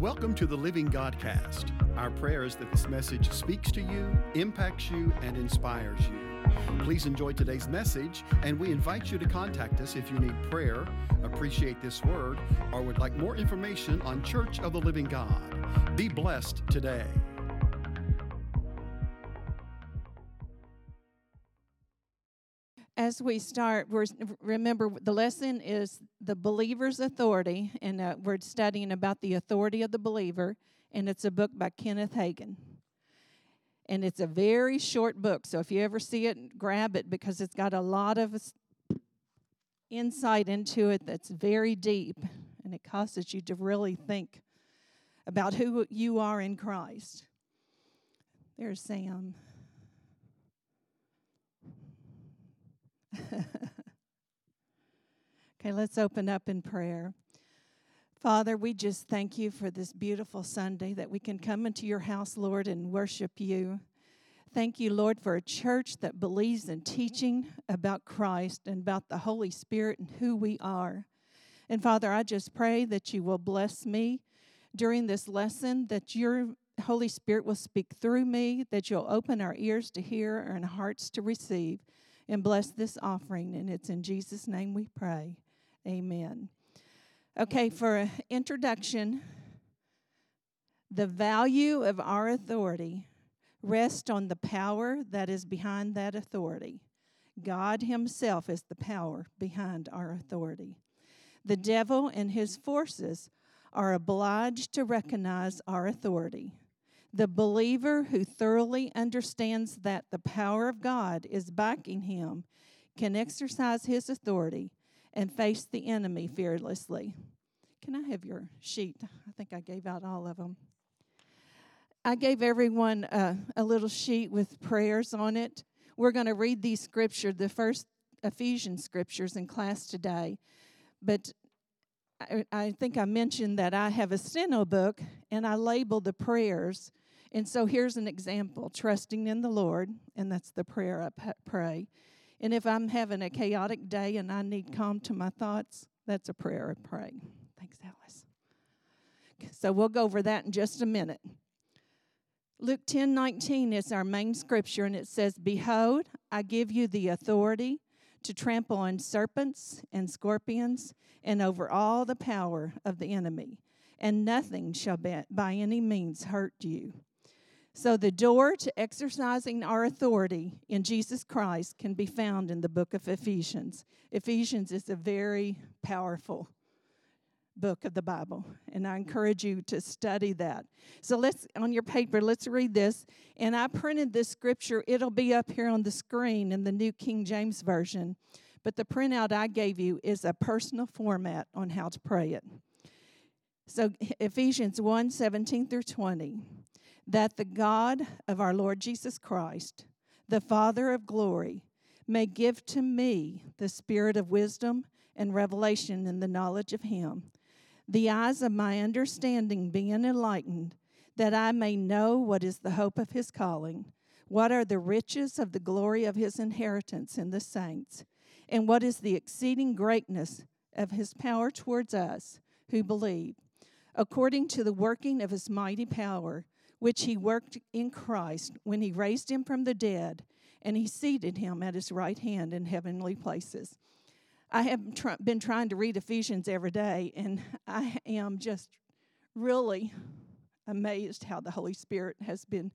Welcome to the Living Godcast. Our prayer is that this message speaks to you, impacts you, and inspires you. Please enjoy today's message, and we invite you to contact us if you need prayer, appreciate this word, or would like more information on Church of the Living God. Be blessed today. As we start, we're, remember the lesson is the believer's authority, and uh, we're studying about the authority of the believer, and it's a book by Kenneth Hagin. And it's a very short book, so if you ever see it, grab it because it's got a lot of insight into it that's very deep, and it causes you to really think about who you are in Christ. There's Sam. okay, let's open up in prayer. Father, we just thank you for this beautiful Sunday that we can come into your house, Lord, and worship you. Thank you, Lord, for a church that believes in teaching about Christ and about the Holy Spirit and who we are. And Father, I just pray that you will bless me during this lesson, that your Holy Spirit will speak through me, that you'll open our ears to hear and hearts to receive and bless this offering. And it's in Jesus' name we pray. Amen. Okay, for an introduction, the value of our authority rests on the power that is behind that authority. God Himself is the power behind our authority. The devil and his forces are obliged to recognize our authority. The believer who thoroughly understands that the power of God is backing him can exercise his authority and face the enemy fearlessly. Can I have your sheet? I think I gave out all of them. I gave everyone a, a little sheet with prayers on it. We're going to read these scriptures, the first Ephesians scriptures in class today. But I, I think I mentioned that I have a steno book and I label the prayers and so here's an example trusting in the Lord, and that's the prayer I pray. And if I'm having a chaotic day and I need calm to my thoughts, that's a prayer I pray. Thanks, Alice. So we'll go over that in just a minute. Luke 10 19 is our main scripture, and it says, Behold, I give you the authority to trample on serpents and scorpions and over all the power of the enemy, and nothing shall by any means hurt you. So, the door to exercising our authority in Jesus Christ can be found in the book of Ephesians. Ephesians is a very powerful book of the Bible, and I mm. encourage you to study that. So, let's, on your paper, let's read this. And I printed this scripture, it'll be up here on the screen in the New King James Version. But the printout I gave you is a personal format on how to pray it. So, Ephesians 1 17 through 20 that the God of our Lord Jesus Christ, the Father of glory, may give to me the spirit of wisdom and revelation in the knowledge of Him, the eyes of my understanding being enlightened, that I may know what is the hope of His calling, what are the riches of the glory of His inheritance in the saints, and what is the exceeding greatness of His power towards us who believe, according to the working of His mighty power which he worked in Christ when he raised him from the dead and he seated him at his right hand in heavenly places. I have tr- been trying to read Ephesians every day, and I am just really amazed how the Holy Spirit has been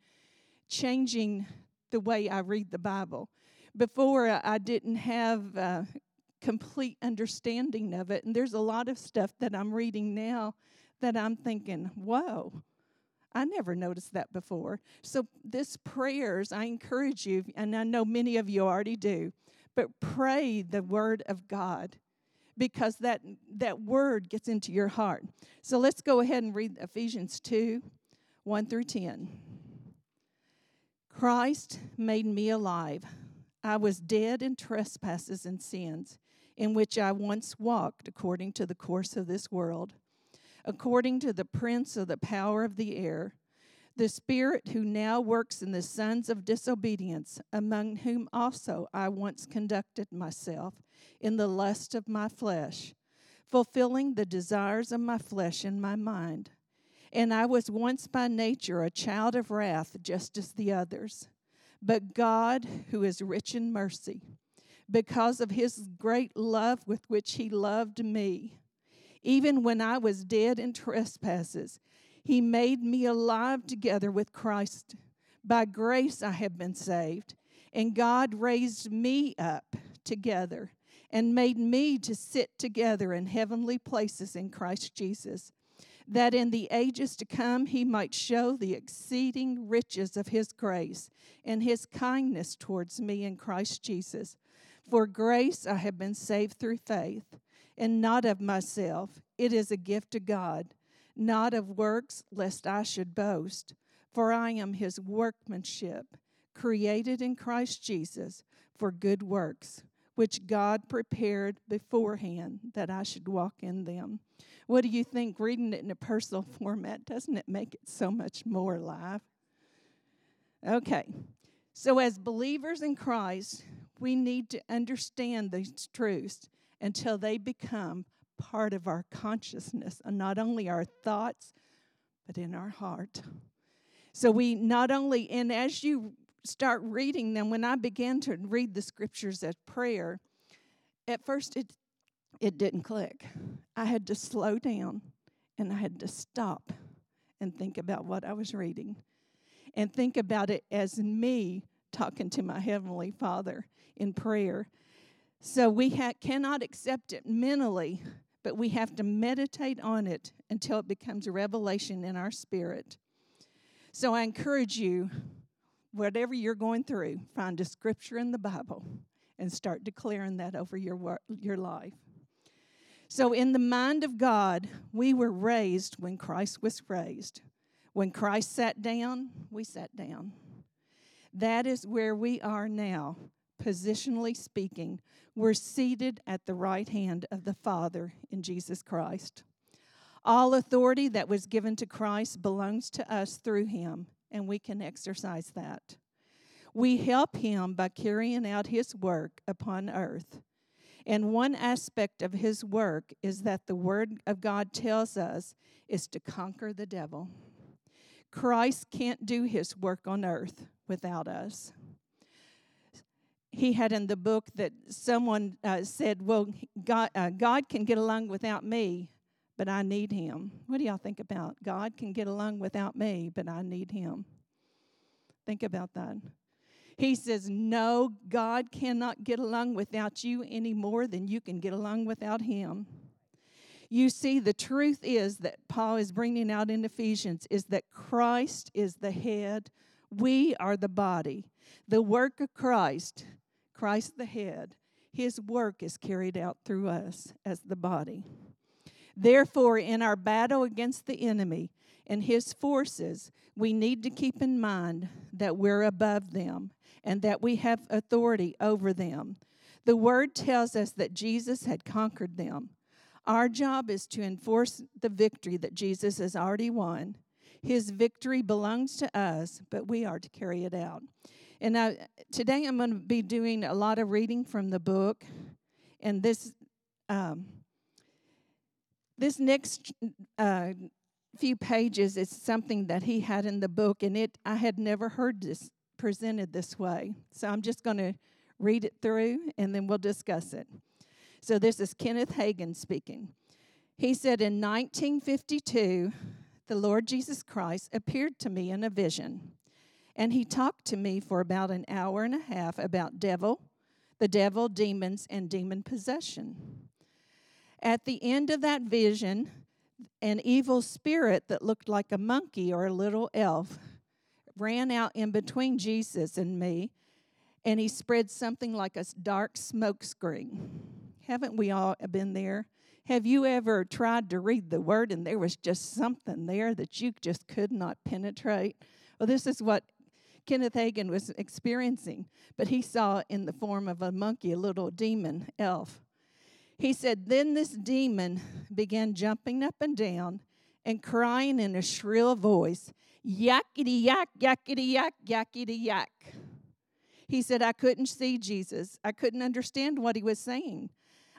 changing the way I read the Bible. Before, uh, I didn't have a complete understanding of it, and there's a lot of stuff that I'm reading now that I'm thinking, whoa I never noticed that before. So, this prayers, I encourage you, and I know many of you already do, but pray the word of God because that, that word gets into your heart. So, let's go ahead and read Ephesians 2 1 through 10. Christ made me alive. I was dead in trespasses and sins, in which I once walked according to the course of this world according to the prince of the power of the air, the spirit who now works in the sons of disobedience, among whom also I once conducted myself in the lust of my flesh, fulfilling the desires of my flesh and my mind, And I was once by nature a child of wrath, just as the others. But God, who is rich in mercy, because of his great love with which he loved me, even when I was dead in trespasses, he made me alive together with Christ. By grace I have been saved, and God raised me up together and made me to sit together in heavenly places in Christ Jesus, that in the ages to come he might show the exceeding riches of his grace and his kindness towards me in Christ Jesus. For grace I have been saved through faith, and not of myself. It is a gift of God, not of works, lest I should boast. For I am his workmanship, created in Christ Jesus for good works which God prepared beforehand that I should walk in them. What do you think? Reading it in a personal format, doesn't it make it so much more alive? Okay, so as believers in Christ, we need to understand these truths until they become part of our consciousness and not only our thoughts, but in our heart. So we not only, and as you start reading them, when I began to read the scriptures as prayer, at first it it didn't click. I had to slow down and I had to stop and think about what I was reading and think about it as me talking to my heavenly Father in prayer. So we ha- cannot accept it mentally, but we have to meditate on it until it becomes a revelation in our spirit. So I encourage you whatever you're going through, find a scripture in the Bible and start declaring that over your, wor- your life. So, in the mind of God, we were raised when Christ was raised. When Christ sat down, we sat down. That is where we are now, positionally speaking. We're seated at the right hand of the Father in Jesus Christ. All authority that was given to Christ belongs to us through him and we can exercise that. We help him by carrying out his work upon earth. And one aspect of his work is that the word of God tells us is to conquer the devil. Christ can't do his work on earth without us. He had in the book that someone uh, said, Well, God, uh, God can get along without me, but I need him. What do y'all think about? God can get along without me, but I need him. Think about that. He says, No, God cannot get along without you any more than you can get along without him. You see, the truth is that Paul is bringing out in Ephesians is that Christ is the head, we are the body. The work of Christ, Christ the head, his work is carried out through us as the body. Therefore, in our battle against the enemy and his forces, we need to keep in mind that we're above them and that we have authority over them. The word tells us that Jesus had conquered them. Our job is to enforce the victory that Jesus has already won. His victory belongs to us, but we are to carry it out. And now, today I'm going to be doing a lot of reading from the book. And this um, this next uh, few pages is something that he had in the book, and it I had never heard this presented this way. So I'm just going to read it through, and then we'll discuss it. So this is Kenneth Hagin speaking. He said in 1952, the Lord Jesus Christ appeared to me in a vision, and he talked to me for about an hour and a half about devil, the devil, demons, and demon possession. At the end of that vision, an evil spirit that looked like a monkey or a little elf ran out in between Jesus and me, and he spread something like a dark smoke screen. Haven't we all been there? Have you ever tried to read the word and there was just something there that you just could not penetrate? Well, this is what Kenneth Hagin was experiencing, but he saw in the form of a monkey, a little demon elf. He said, Then this demon began jumping up and down and crying in a shrill voice, Yakety yak, yakety yak, yakety yak. He said, I couldn't see Jesus. I couldn't understand what he was saying.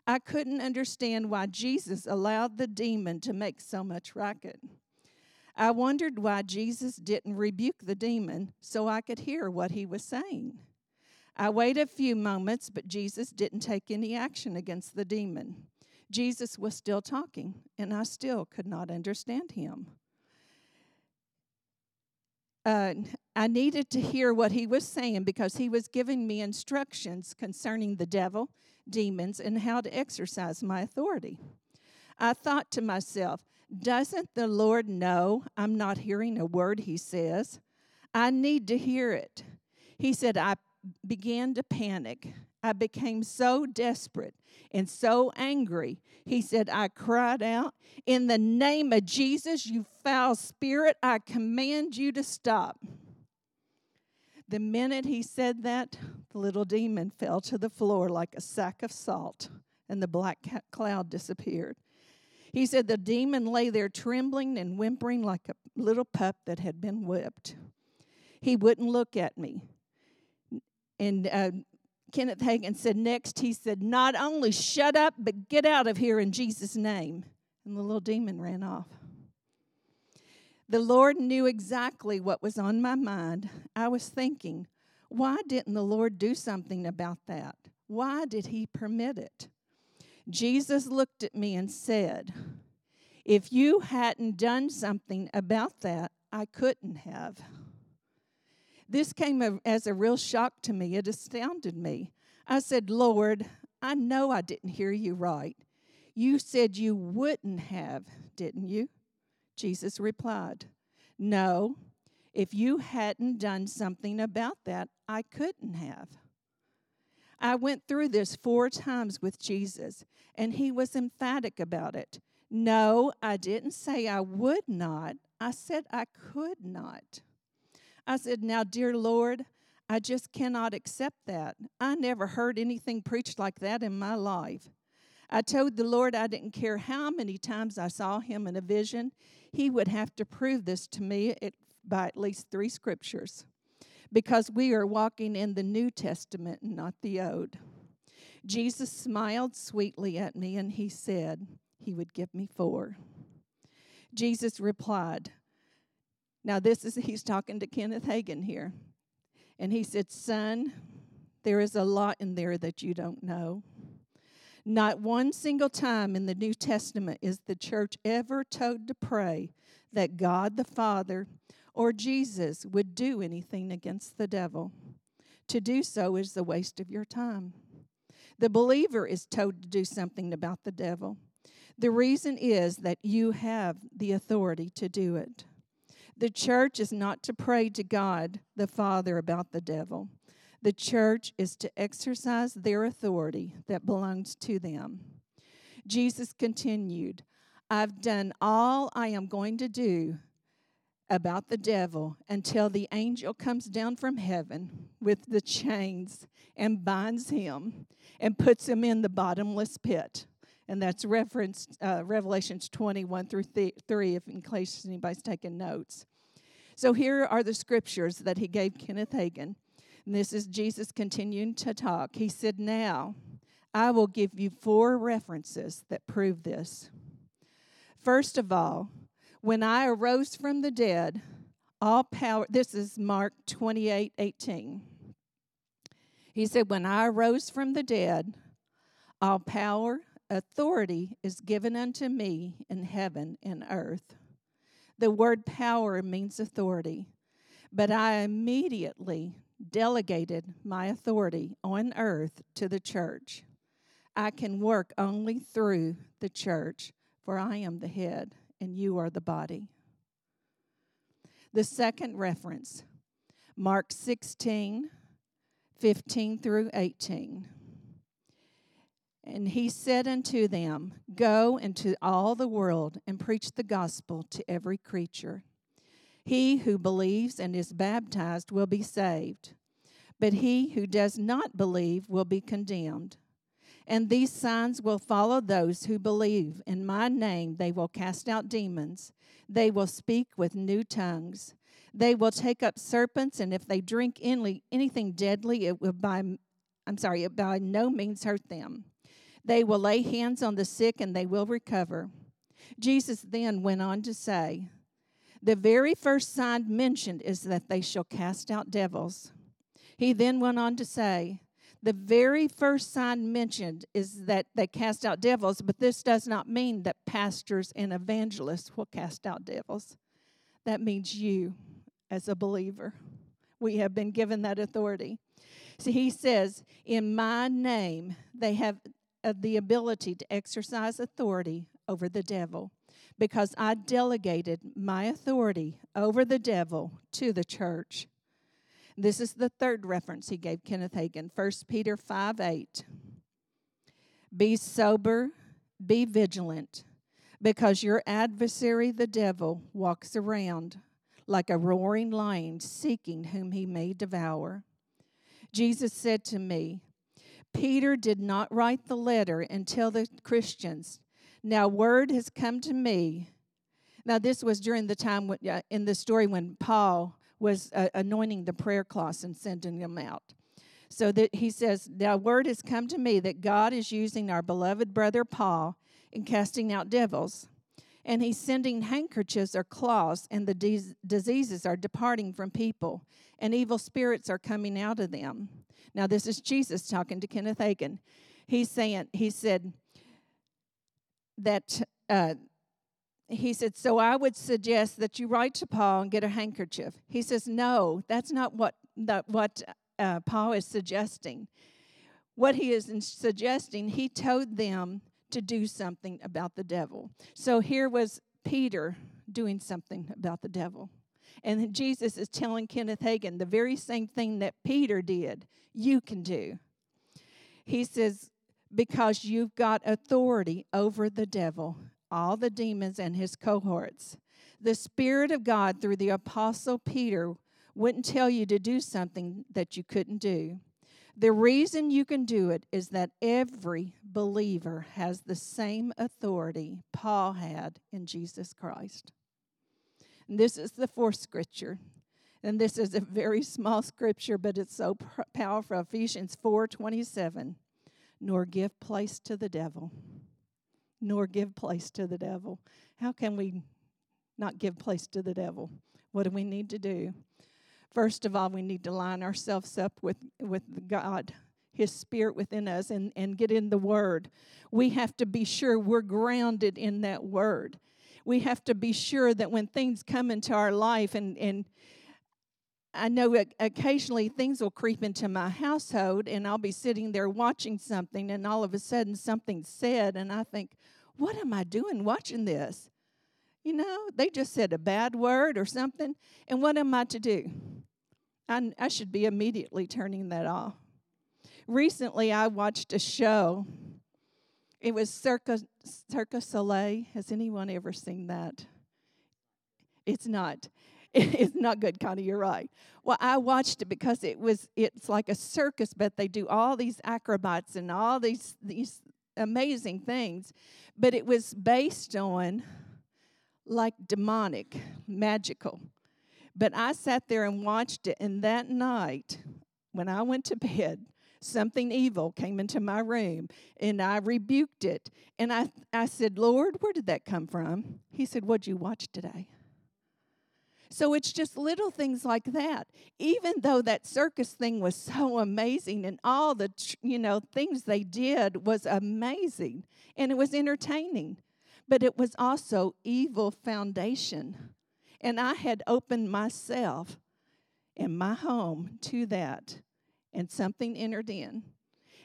I couldn't understand why Jesus allowed the demon to make so much racket. I wondered why Jesus didn't rebuke the demon so I could hear what he was saying. I waited a few moments, but Jesus didn't take any action against the demon. Jesus was still talking, and I still could not understand him. Uh, I needed to hear what he was saying because he was giving me instructions concerning the devil, demons, and how to exercise my authority. I thought to myself, doesn't the Lord know I'm not hearing a word he says? I need to hear it. He said, I began to panic. I became so desperate and so angry. He said, I cried out, In the name of Jesus, you foul spirit, I command you to stop. The minute he said that, the little demon fell to the floor like a sack of salt, and the black cloud disappeared. He said the demon lay there trembling and whimpering like a little pup that had been whipped. He wouldn't look at me. And uh, Kenneth Hagin said next, he said, Not only shut up, but get out of here in Jesus' name. And the little demon ran off. The Lord knew exactly what was on my mind. I was thinking, why didn't the Lord do something about that? Why did He permit it? Jesus looked at me and said, If you hadn't done something about that, I couldn't have. This came as a real shock to me. It astounded me. I said, Lord, I know I didn't hear you right. You said you wouldn't have, didn't you? Jesus replied, No, if you hadn't done something about that, I couldn't have. I went through this four times with Jesus, and he was emphatic about it. No, I didn't say I would not. I said I could not. I said, Now, dear Lord, I just cannot accept that. I never heard anything preached like that in my life. I told the Lord I didn't care how many times I saw him in a vision, he would have to prove this to me by at least three scriptures because we are walking in the New Testament and not the Old. Jesus smiled sweetly at me and he said he would give me four. Jesus replied, now, this is, he's talking to Kenneth Hagin here. And he said, Son, there is a lot in there that you don't know. Not one single time in the New Testament is the church ever told to pray that God the Father or Jesus would do anything against the devil. To do so is the waste of your time. The believer is told to do something about the devil. The reason is that you have the authority to do it. The church is not to pray to God the Father about the devil. The church is to exercise their authority that belongs to them. Jesus continued, I've done all I am going to do about the devil until the angel comes down from heaven with the chains and binds him and puts him in the bottomless pit and that's referenced uh, Revelations 21 through th- 3, if in case anybody's taking notes. So here are the scriptures that he gave Kenneth Hagin. This is Jesus continuing to talk. He said, Now I will give you four references that prove this. First of all, when I arose from the dead, all power, this is Mark 28 18. He said, When I arose from the dead, all power authority is given unto me in heaven and earth. The word power means authority, but I immediately delegated my authority on earth to the church. I can work only through the church, for I am the head and you are the body. The second reference, Mark 16, 15 through 18. And he said unto them, Go into all the world and preach the gospel to every creature. He who believes and is baptized will be saved, but he who does not believe will be condemned. And these signs will follow those who believe. In my name they will cast out demons. They will speak with new tongues. They will take up serpents, and if they drink any, anything deadly, it will by I'm sorry, it by no means hurt them. They will lay hands on the sick and they will recover. Jesus then went on to say, The very first sign mentioned is that they shall cast out devils. He then went on to say, the very first sign mentioned is that they cast out devils, but this does not mean that pastors and evangelists will cast out devils. That means you as a believer. We have been given that authority. See, he says, In my name, they have uh, the ability to exercise authority over the devil because I delegated my authority over the devil to the church. This is the third reference he gave Kenneth Hagin 1 Peter 5 8. Be sober, be vigilant, because your adversary, the devil, walks around like a roaring lion seeking whom he may devour. Jesus said to me, Peter did not write the letter and tell the Christians, Now word has come to me. Now, this was during the time when, uh, in the story when Paul was uh, anointing the prayer cloths and sending them out. So that he says, Now word has come to me that God is using our beloved brother Paul in casting out devils. And he's sending handkerchiefs or cloths, and the de- diseases are departing from people, and evil spirits are coming out of them. Now, this is Jesus talking to Kenneth Hagin. He's saying, He said that uh, he said, So I would suggest that you write to Paul and get a handkerchief. He says, No, that's not what, that, what uh, Paul is suggesting. What he is suggesting, he told them to do something about the devil. So here was Peter doing something about the devil. And Jesus is telling Kenneth Hagin the very same thing that Peter did, you can do. He says, Because you've got authority over the devil all the demons and his cohorts. The Spirit of God, through the Apostle Peter, wouldn't tell you to do something that you couldn't do. The reason you can do it is that every believer has the same authority Paul had in Jesus Christ. And this is the fourth scripture. And this is a very small scripture, but it's so powerful. Ephesians 4 27. Nor give place to the devil nor give place to the devil. How can we not give place to the devil? What do we need to do? First of all, we need to line ourselves up with, with God, His Spirit within us, and, and get in the Word. We have to be sure we're grounded in that Word. We have to be sure that when things come into our life, and, and I know occasionally things will creep into my household, and I'll be sitting there watching something, and all of a sudden something's said, and I think, what am I doing watching this? You know, they just said a bad word or something, and what am I to do? I, I should be immediately turning that off. Recently, I watched a show. It was Cirque, Cirque Soleil. Has anyone ever seen that? It's not. It's not good, Connie. You're right. Well, I watched it because it was. It's like a circus, but they do all these acrobats and all these these amazing things, but it was based on like demonic, magical. But I sat there and watched it, and that night, when I went to bed, something evil came into my room, and I rebuked it. And I, I said, Lord, where did that come from? He said, What'd you watch today? So it's just little things like that. Even though that circus thing was so amazing and all the, you know, things they did was amazing and it was entertaining, but it was also evil foundation. And I had opened myself and my home to that and something entered in.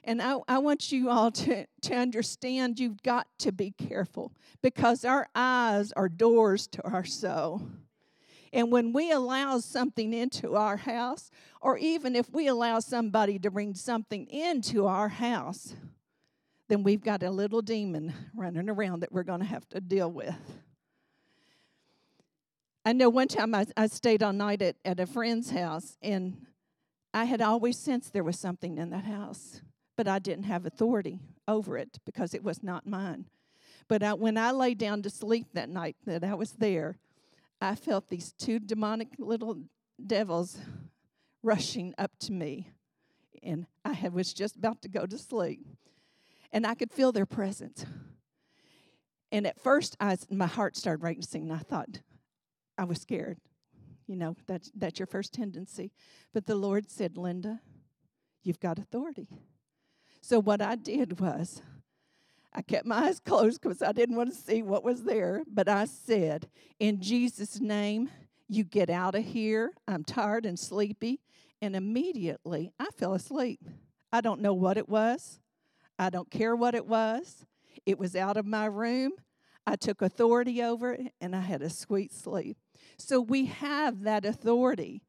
And I, I want you all to, to understand you've got to be careful because our eyes are doors to our soul. And when we allow something into our house, or even if we allow somebody to bring something into our house, then we've got a little demon running around that we're going to have to deal with. I know one time I, I stayed all night at, at a friend's house, and I had always sensed there was something in that house, but I didn't have authority over it because it was not mine. But I, when I lay down to sleep that night that I was there, I felt these two demonic little devils rushing up to me. And I was just about to go to sleep. And I could feel their presence. And at first, I, my heart started racing. And I thought, I was scared. You know, that's, that's your first tendency. But the Lord said, Linda, you've got authority. So what I did was, I kept my eyes closed because I didn't want to see what was there. But I said, In Jesus' name, you get out of here. I'm tired and sleepy. And immediately I fell asleep. I don't know what it was. I don't care what it was. It was out of my room. I took authority over it and I had a sweet sleep. So we have that authority.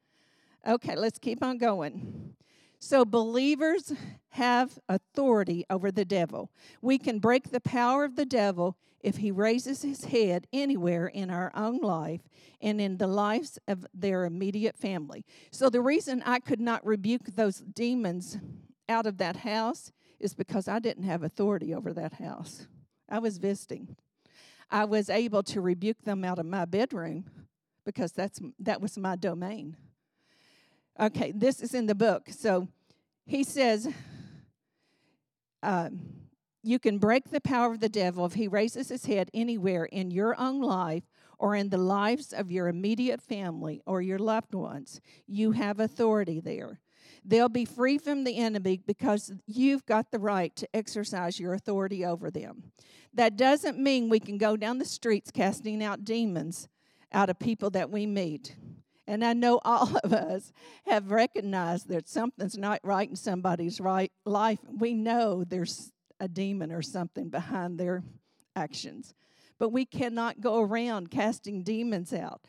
Okay, let's keep on going. So, believers have authority over the devil. We can break the power of the devil if he raises his head anywhere in our own life and in the lives of their immediate family. So, the reason I could not rebuke those demons out of that house is because I didn't have authority over that house. I was visiting. I was able to rebuke them out of my bedroom because that's that was my domain. Okay, this is in the book. So he says, um, you can break the power of the devil if he raises his head anywhere in your own life or in the lives of your immediate family or your loved ones. You have authority there. They'll be free from the enemy because you've got the right to exercise your authority over them. That doesn't mean we can go down the streets casting out demons out of people that we meet. And I know all of us have recognized that something's not right in somebody's right life. We know there's a demon or something behind their actions. But we cannot go around casting demons out.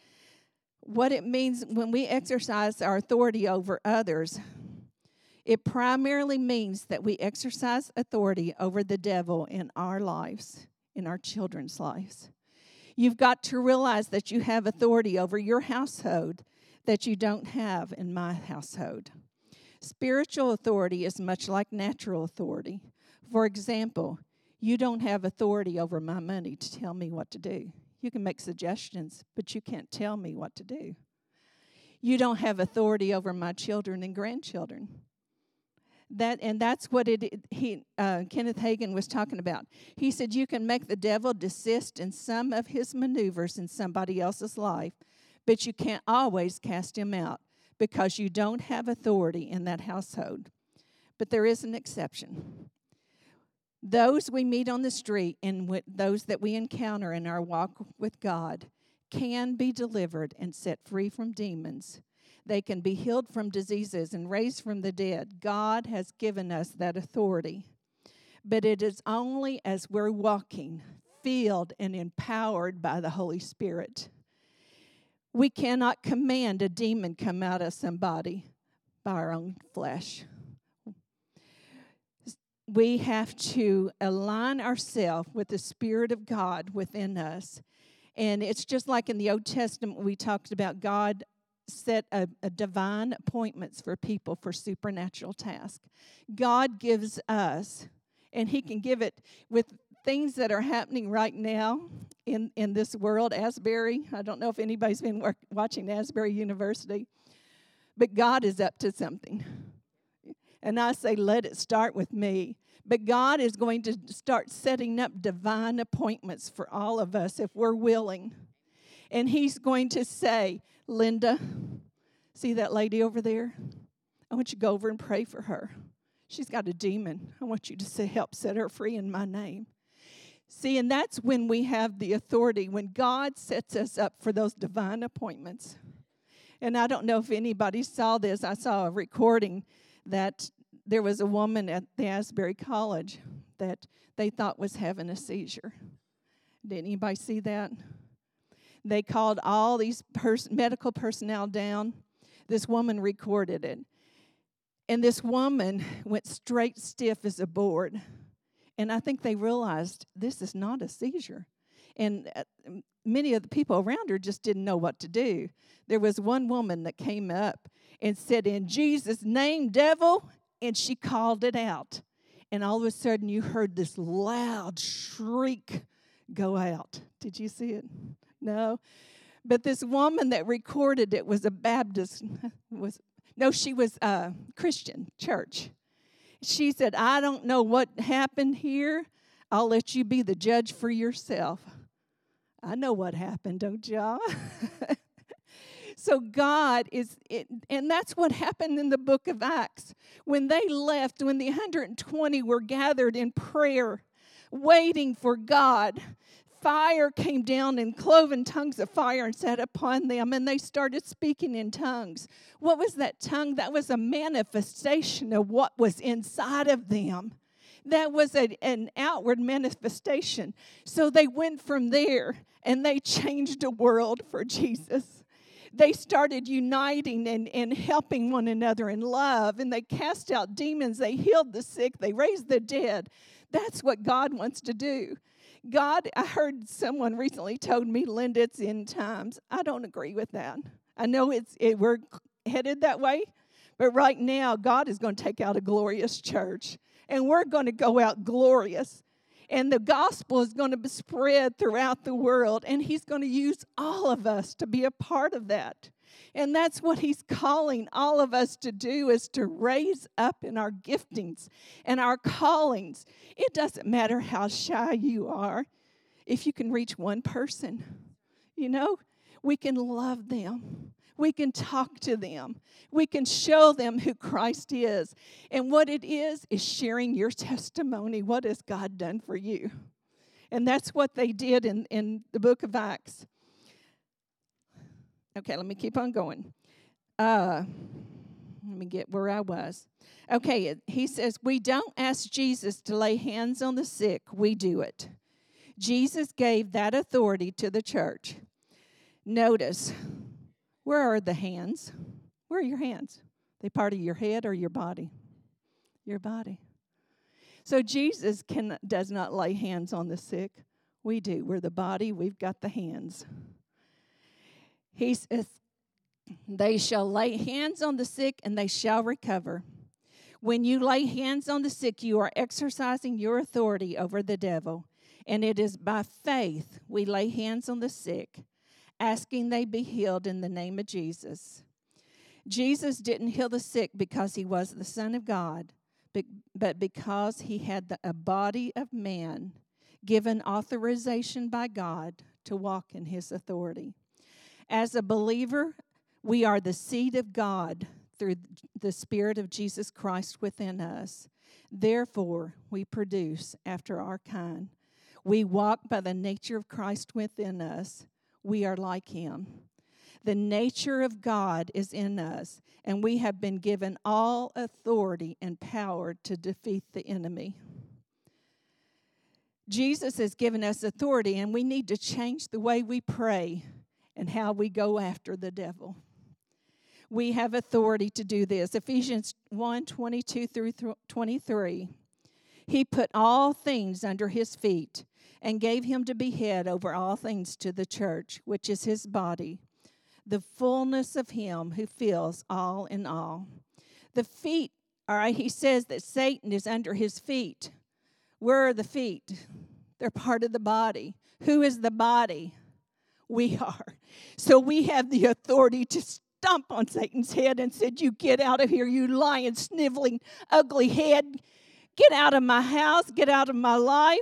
What it means when we exercise our authority over others, it primarily means that we exercise authority over the devil in our lives, in our children's lives. You've got to realize that you have authority over your household that you don't have in my household. Spiritual authority is much like natural authority. For example, you don't have authority over my money to tell me what to do. You can make suggestions, but you can't tell me what to do. You don't have authority over my children and grandchildren that and that's what it he uh, kenneth hagin was talking about he said you can make the devil desist in some of his maneuvers in somebody else's life but you can't always cast him out because you don't have authority in that household but there is an exception those we meet on the street and those that we encounter in our walk with god can be delivered and set free from demons they can be healed from diseases and raised from the dead. God has given us that authority. But it is only as we're walking, filled and empowered by the Holy Spirit. We cannot command a demon come out of somebody by our own flesh. We have to align ourselves with the Spirit of God within us. And it's just like in the Old Testament, we talked about God set a, a, divine appointments for people for supernatural tasks. God gives us, and He can give it with things that are happening right now in, in this world. Asbury, I don't know if anybody's been work, watching Asbury University, but God is up to something. And I say, let it start with me. But God is going to start setting up divine appointments for all of us if we're willing. And He's going to say, Linda, see that lady over there? I want you to go over and pray for her. She's got a demon. I want you to help set her free in my name. See, and that's when we have the authority, when God sets us up for those divine appointments. And I don't know if anybody saw this. I saw a recording that there was a woman at the Asbury College that they thought was having a seizure. Did anybody see that? They called all these pers- medical personnel down. This woman recorded it. And this woman went straight stiff as a board. And I think they realized this is not a seizure. And uh, many of the people around her just didn't know what to do. There was one woman that came up and said, In Jesus' name, devil, and she called it out. And all of a sudden, you heard this loud shriek go out. Did you see it? No. But this woman that recorded it was a Baptist, was no, she was a Christian church. She said, I don't know what happened here. I'll let you be the judge for yourself. I know what happened, don't y'all? So God is, it, and that's what happened in the book of Acts. When they left, when the 120 were gathered in prayer, waiting for God, fire came down in cloven tongues of fire and sat upon them, and they started speaking in tongues. What was that tongue? That was a manifestation of what was inside of them. That was a, an outward manifestation. So they went from there and they changed the world for Jesus they started uniting and, and helping one another in love, and they cast out demons, they healed the sick, they raised the dead. That's what God wants to do. God, I heard someone recently told me, Linda, it's in times. I don't agree with that. I know it's it, we're headed that way, but right now, God is going to take out a glorious church, and we're going to go out glorious and the gospel is going to be spread throughout the world and he's going to use all of us to be a part of that and that's what he's calling all of us to do is to raise up in our giftings and our callings it doesn't matter how shy you are if you can reach one person you know we can love them we can talk to them. We can show them who Christ is. And what it is, is sharing your testimony. What has God done for you? And that's what they did in, in the book of Acts. Okay, let me keep on going. Uh, let me get where I was. Okay, he says, We don't ask Jesus to lay hands on the sick, we do it. Jesus gave that authority to the church. Notice, where are the hands? Where are your hands? They part of your head or your body? Your body. So Jesus can does not lay hands on the sick. We do. We're the body, we've got the hands. He says, They shall lay hands on the sick and they shall recover. When you lay hands on the sick, you are exercising your authority over the devil. And it is by faith we lay hands on the sick asking they be healed in the name of Jesus. Jesus didn't heal the sick because he was the Son of God, but because he had the, a body of man given authorization by God to walk in his authority. As a believer, we are the seed of God through the Spirit of Jesus Christ within us. Therefore, we produce after our kind. We walk by the nature of Christ within us we are like him. The nature of God is in us, and we have been given all authority and power to defeat the enemy. Jesus has given us authority, and we need to change the way we pray and how we go after the devil. We have authority to do this. Ephesians 1 22 through 23. He put all things under his feet and gave him to be head over all things to the church, which is his body, the fullness of him who fills all in all. The feet, all right, he says that Satan is under his feet. Where are the feet? They're part of the body. Who is the body? We are. So we have the authority to stomp on Satan's head and said, You get out of here, you lying, sniveling, ugly head. Get out of my house, get out of my life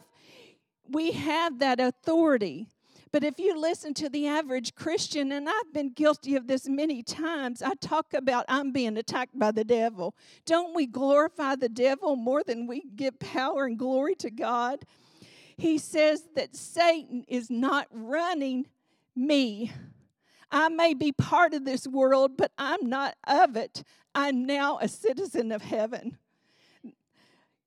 we have that authority. But if you listen to the average Christian, and I've been guilty of this many times, I talk about I'm being attacked by the devil. Don't we glorify the devil more than we give power and glory to God? He says that Satan is not running me. I may be part of this world, but I'm not of it. I'm now a citizen of heaven.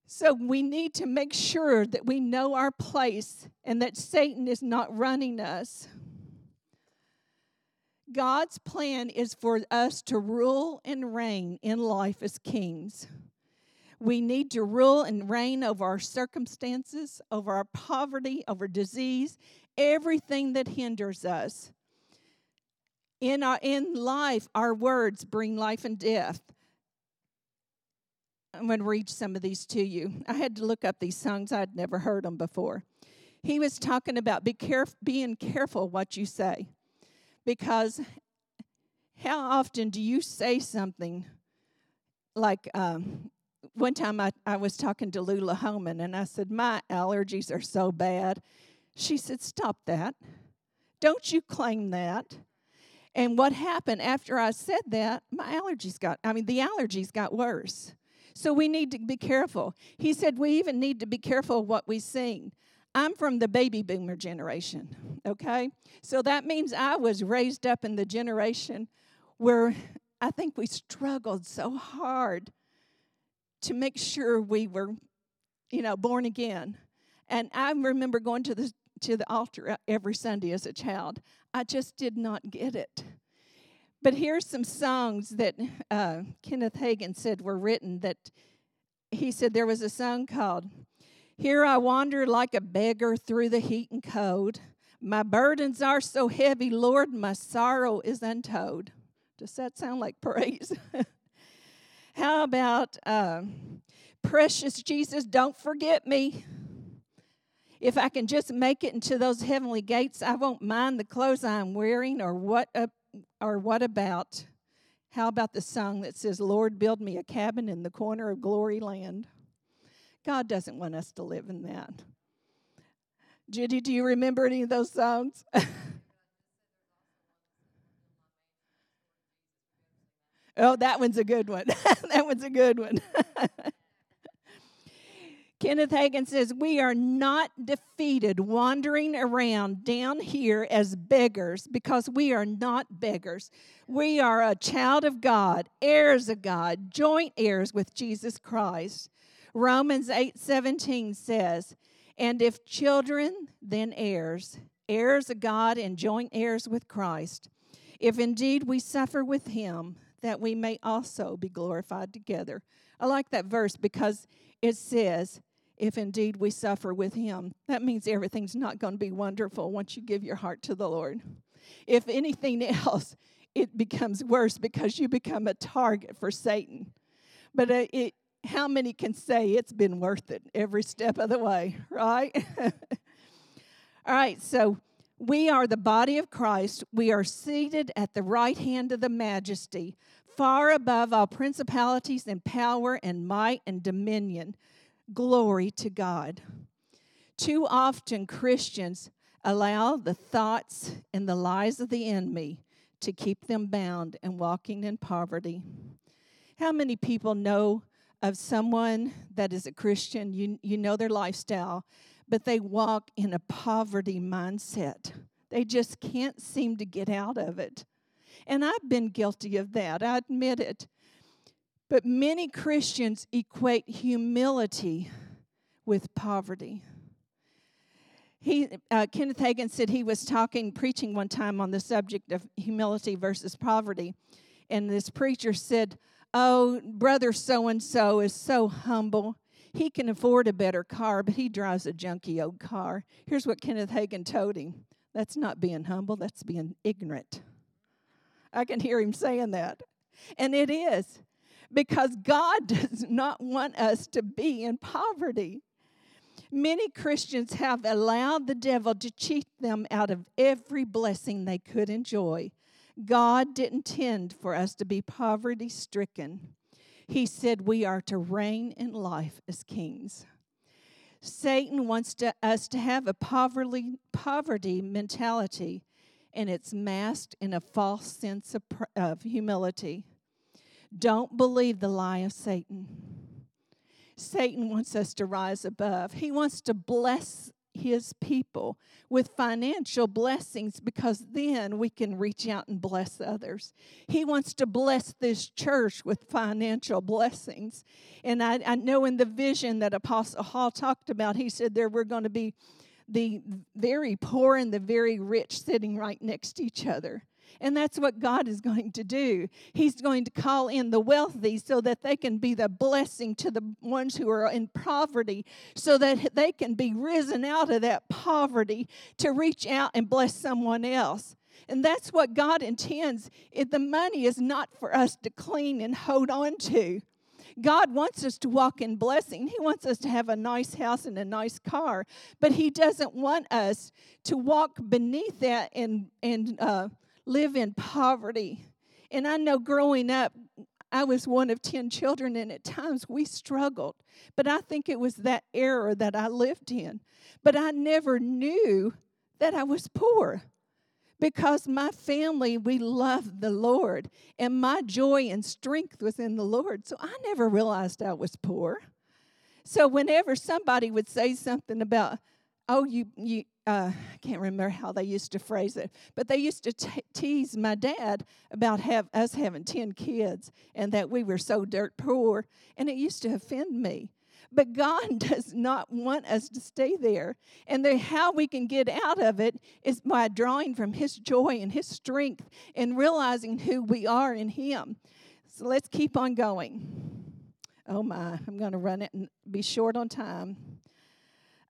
So we need to make sure that we know our place and that Satan is not running us. God's plan is for us to rule and reign in life as kings. We need to rule and reign over our circumstances, over our poverty, over disease, everything that hinders us. In, our, in life, our words bring life and death. I'm going to read some of these to you. I had to look up these songs, I'd never heard them before. He was talking about be caref- being careful what you say because how often do you say something like um, one time I, I was talking to Lula Homan and I said, My allergies are so bad. She said, Stop that. Don't you claim that. And what happened after I said that, my allergies got, I mean, the allergies got worse. So we need to be careful. He said we even need to be careful what we sing. I'm from the baby boomer generation, okay? So that means I was raised up in the generation where I think we struggled so hard to make sure we were, you know, born again. And I remember going to the to the altar every Sunday as a child. I just did not get it. But here's some songs that uh, Kenneth Hagin said were written that he said there was a song called Here I Wander Like a Beggar Through the Heat and Cold. My burdens are so heavy, Lord, my sorrow is untold. Does that sound like praise? How about uh, Precious Jesus, don't forget me? If I can just make it into those heavenly gates, I won't mind the clothes I'm wearing or what or what about how about the song that says, Lord, build me a cabin in the corner of glory land? God doesn't want us to live in that. Judy, do you remember any of those songs? oh, that one's a good one. that one's a good one. Kenneth Hagin says, We are not defeated wandering around down here as beggars because we are not beggars. We are a child of God, heirs of God, joint heirs with Jesus Christ. Romans 8 17 says, And if children, then heirs, heirs of God and joint heirs with Christ. If indeed we suffer with him, that we may also be glorified together. I like that verse because it says, if indeed we suffer with him. That means everything's not going to be wonderful once you give your heart to the Lord. If anything else, it becomes worse because you become a target for Satan. But uh, it, how many can say it's been worth it every step of the way, right? All right, so we are the body of Christ. We are seated at the right hand of the majesty, far above all principalities and power and might and dominion glory to God. Too often, Christians allow the thoughts and the lies of the enemy to keep them bound and walking in poverty. How many people know of someone that is a Christian? You, you know their lifestyle, but they walk in a poverty mindset. They just can't seem to get out of it. And I've been guilty of that, I admit it. But many Christians equate humility with poverty. He, uh, Kenneth Hagin said he was talking, preaching one time on the subject of humility versus poverty. And this preacher said, Oh, brother so and so is so humble. He can afford a better car, but he drives a junky old car. Here's what Kenneth Hagin told him that's not being humble, that's being ignorant. I can hear him saying that. And it is because God does not want us to be in poverty. Many Christians have allowed the devil to cheat them out of every blessing they could enjoy. God didn't intend for us to be poverty stricken. He said we are to reign in life as kings. Satan wants to, us to have a poverty, poverty mentality, and it's masked in a false sense of, of humility. Don't believe the lie of Satan. Satan wants us to rise above. He wants to bless his people with financial blessings because then we can reach out and bless others. He wants to bless this church with financial blessings. And I, I know in the vision that Apostle Hall talked about, he said there were going to be the very poor and the very rich sitting right next to each other. And that's what God is going to do. He's going to call in the wealthy so that they can be the blessing to the ones who are in poverty, so that they can be risen out of that poverty to reach out and bless someone else. And that's what God intends. The money is not for us to clean and hold on to. God wants us to walk in blessing. He wants us to have a nice house and a nice car, but He doesn't want us to walk beneath that and and uh, live in poverty. And I know growing up, I was one of 10 children, and at times we struggled. But I think it was that era that I lived in. But I never knew that I was poor because my family, we loved the Lord, and my joy and strength was in the Lord. So I never realized I was poor. So whenever somebody would say something about, oh, you, you, uh, I can't remember how they used to phrase it, but they used to t- tease my dad about have us having 10 kids and that we were so dirt poor, and it used to offend me. But God does not want us to stay there. And the, how we can get out of it is by drawing from His joy and His strength and realizing who we are in Him. So let's keep on going. Oh my, I'm going to run it and be short on time.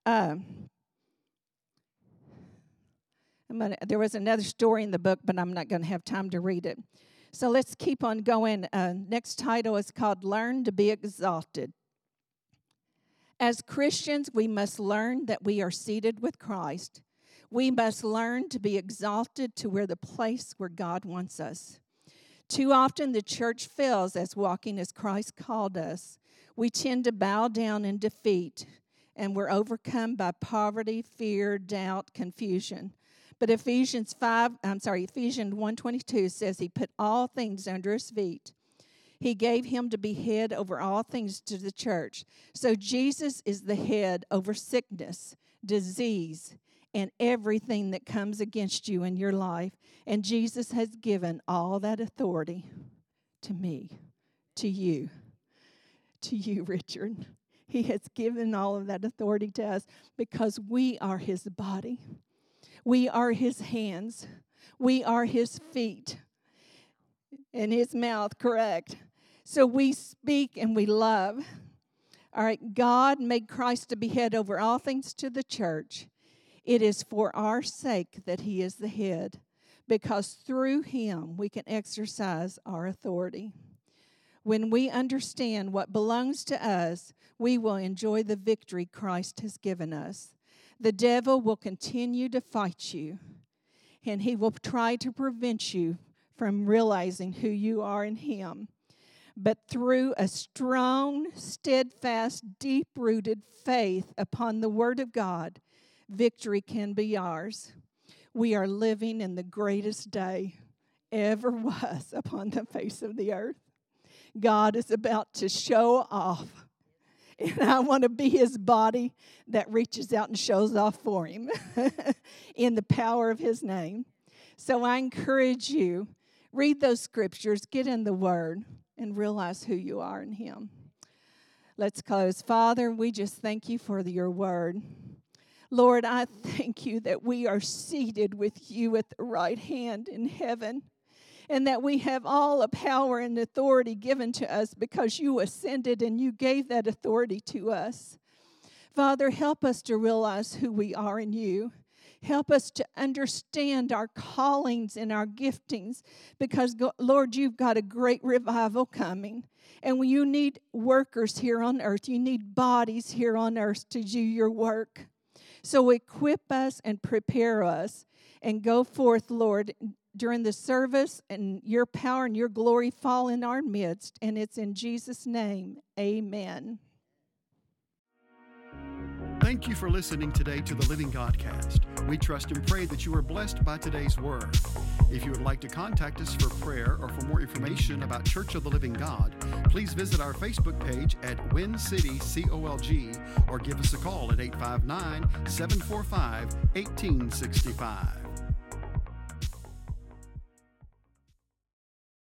Uh, gonna, there was another story in the book, but I'm not going to have time to read it. So let's keep on going. Uh, next title is called Learn to Be Exalted. As Christians, we must learn that we are seated with Christ. We must learn to be exalted to where the place where God wants us. Too often, the church fails as walking as Christ called us. We tend to bow down in defeat, and we're overcome by poverty, fear, doubt, confusion. But Ephesians 5, I'm sorry, Ephesians 1:22 says he put all things under his feet. He gave him to be head over all things to the church. So Jesus is the head over sickness, disease, and everything that comes against you in your life. And Jesus has given all that authority to me, to you, to you, Richard. He has given all of that authority to us because we are his body. We are his hands. We are his feet and his mouth, correct? So we speak and we love. All right, God made Christ to be head over all things to the church. It is for our sake that He is the head, because through Him we can exercise our authority. When we understand what belongs to us, we will enjoy the victory Christ has given us. The devil will continue to fight you, and he will try to prevent you from realizing who you are in Him but through a strong, steadfast, deep rooted faith upon the Word of God, victory can be ours. We are living in the greatest day ever was upon the face of the earth. God is about to show off. And I want to be his body that reaches out and shows off for him in the power of his name. So I encourage you read those scriptures, get in the word and realize who you are in Him. Let's close. Father, we just thank you for your word. Lord, I thank you that we are seated with you at the right hand in heaven and that we have all the power and authority given to us because you ascended and you gave that authority to us. Father, help us to realize who we are in you. Help us to understand our callings and our giftings because, Lord, you've got a great revival coming. And you need workers here on earth, you need bodies here on earth to do your work. So equip us and prepare us and go forth, Lord, during the service, and your power and your glory fall in our midst. And it's in Jesus' name. Amen. Thank you for listening today to the Living Godcast. We trust and pray that you are blessed by today's word. If you would like to contact us for prayer or for more information about Church of the Living God, please visit our Facebook page at Win City COLG or give us a call at 859 745 1865.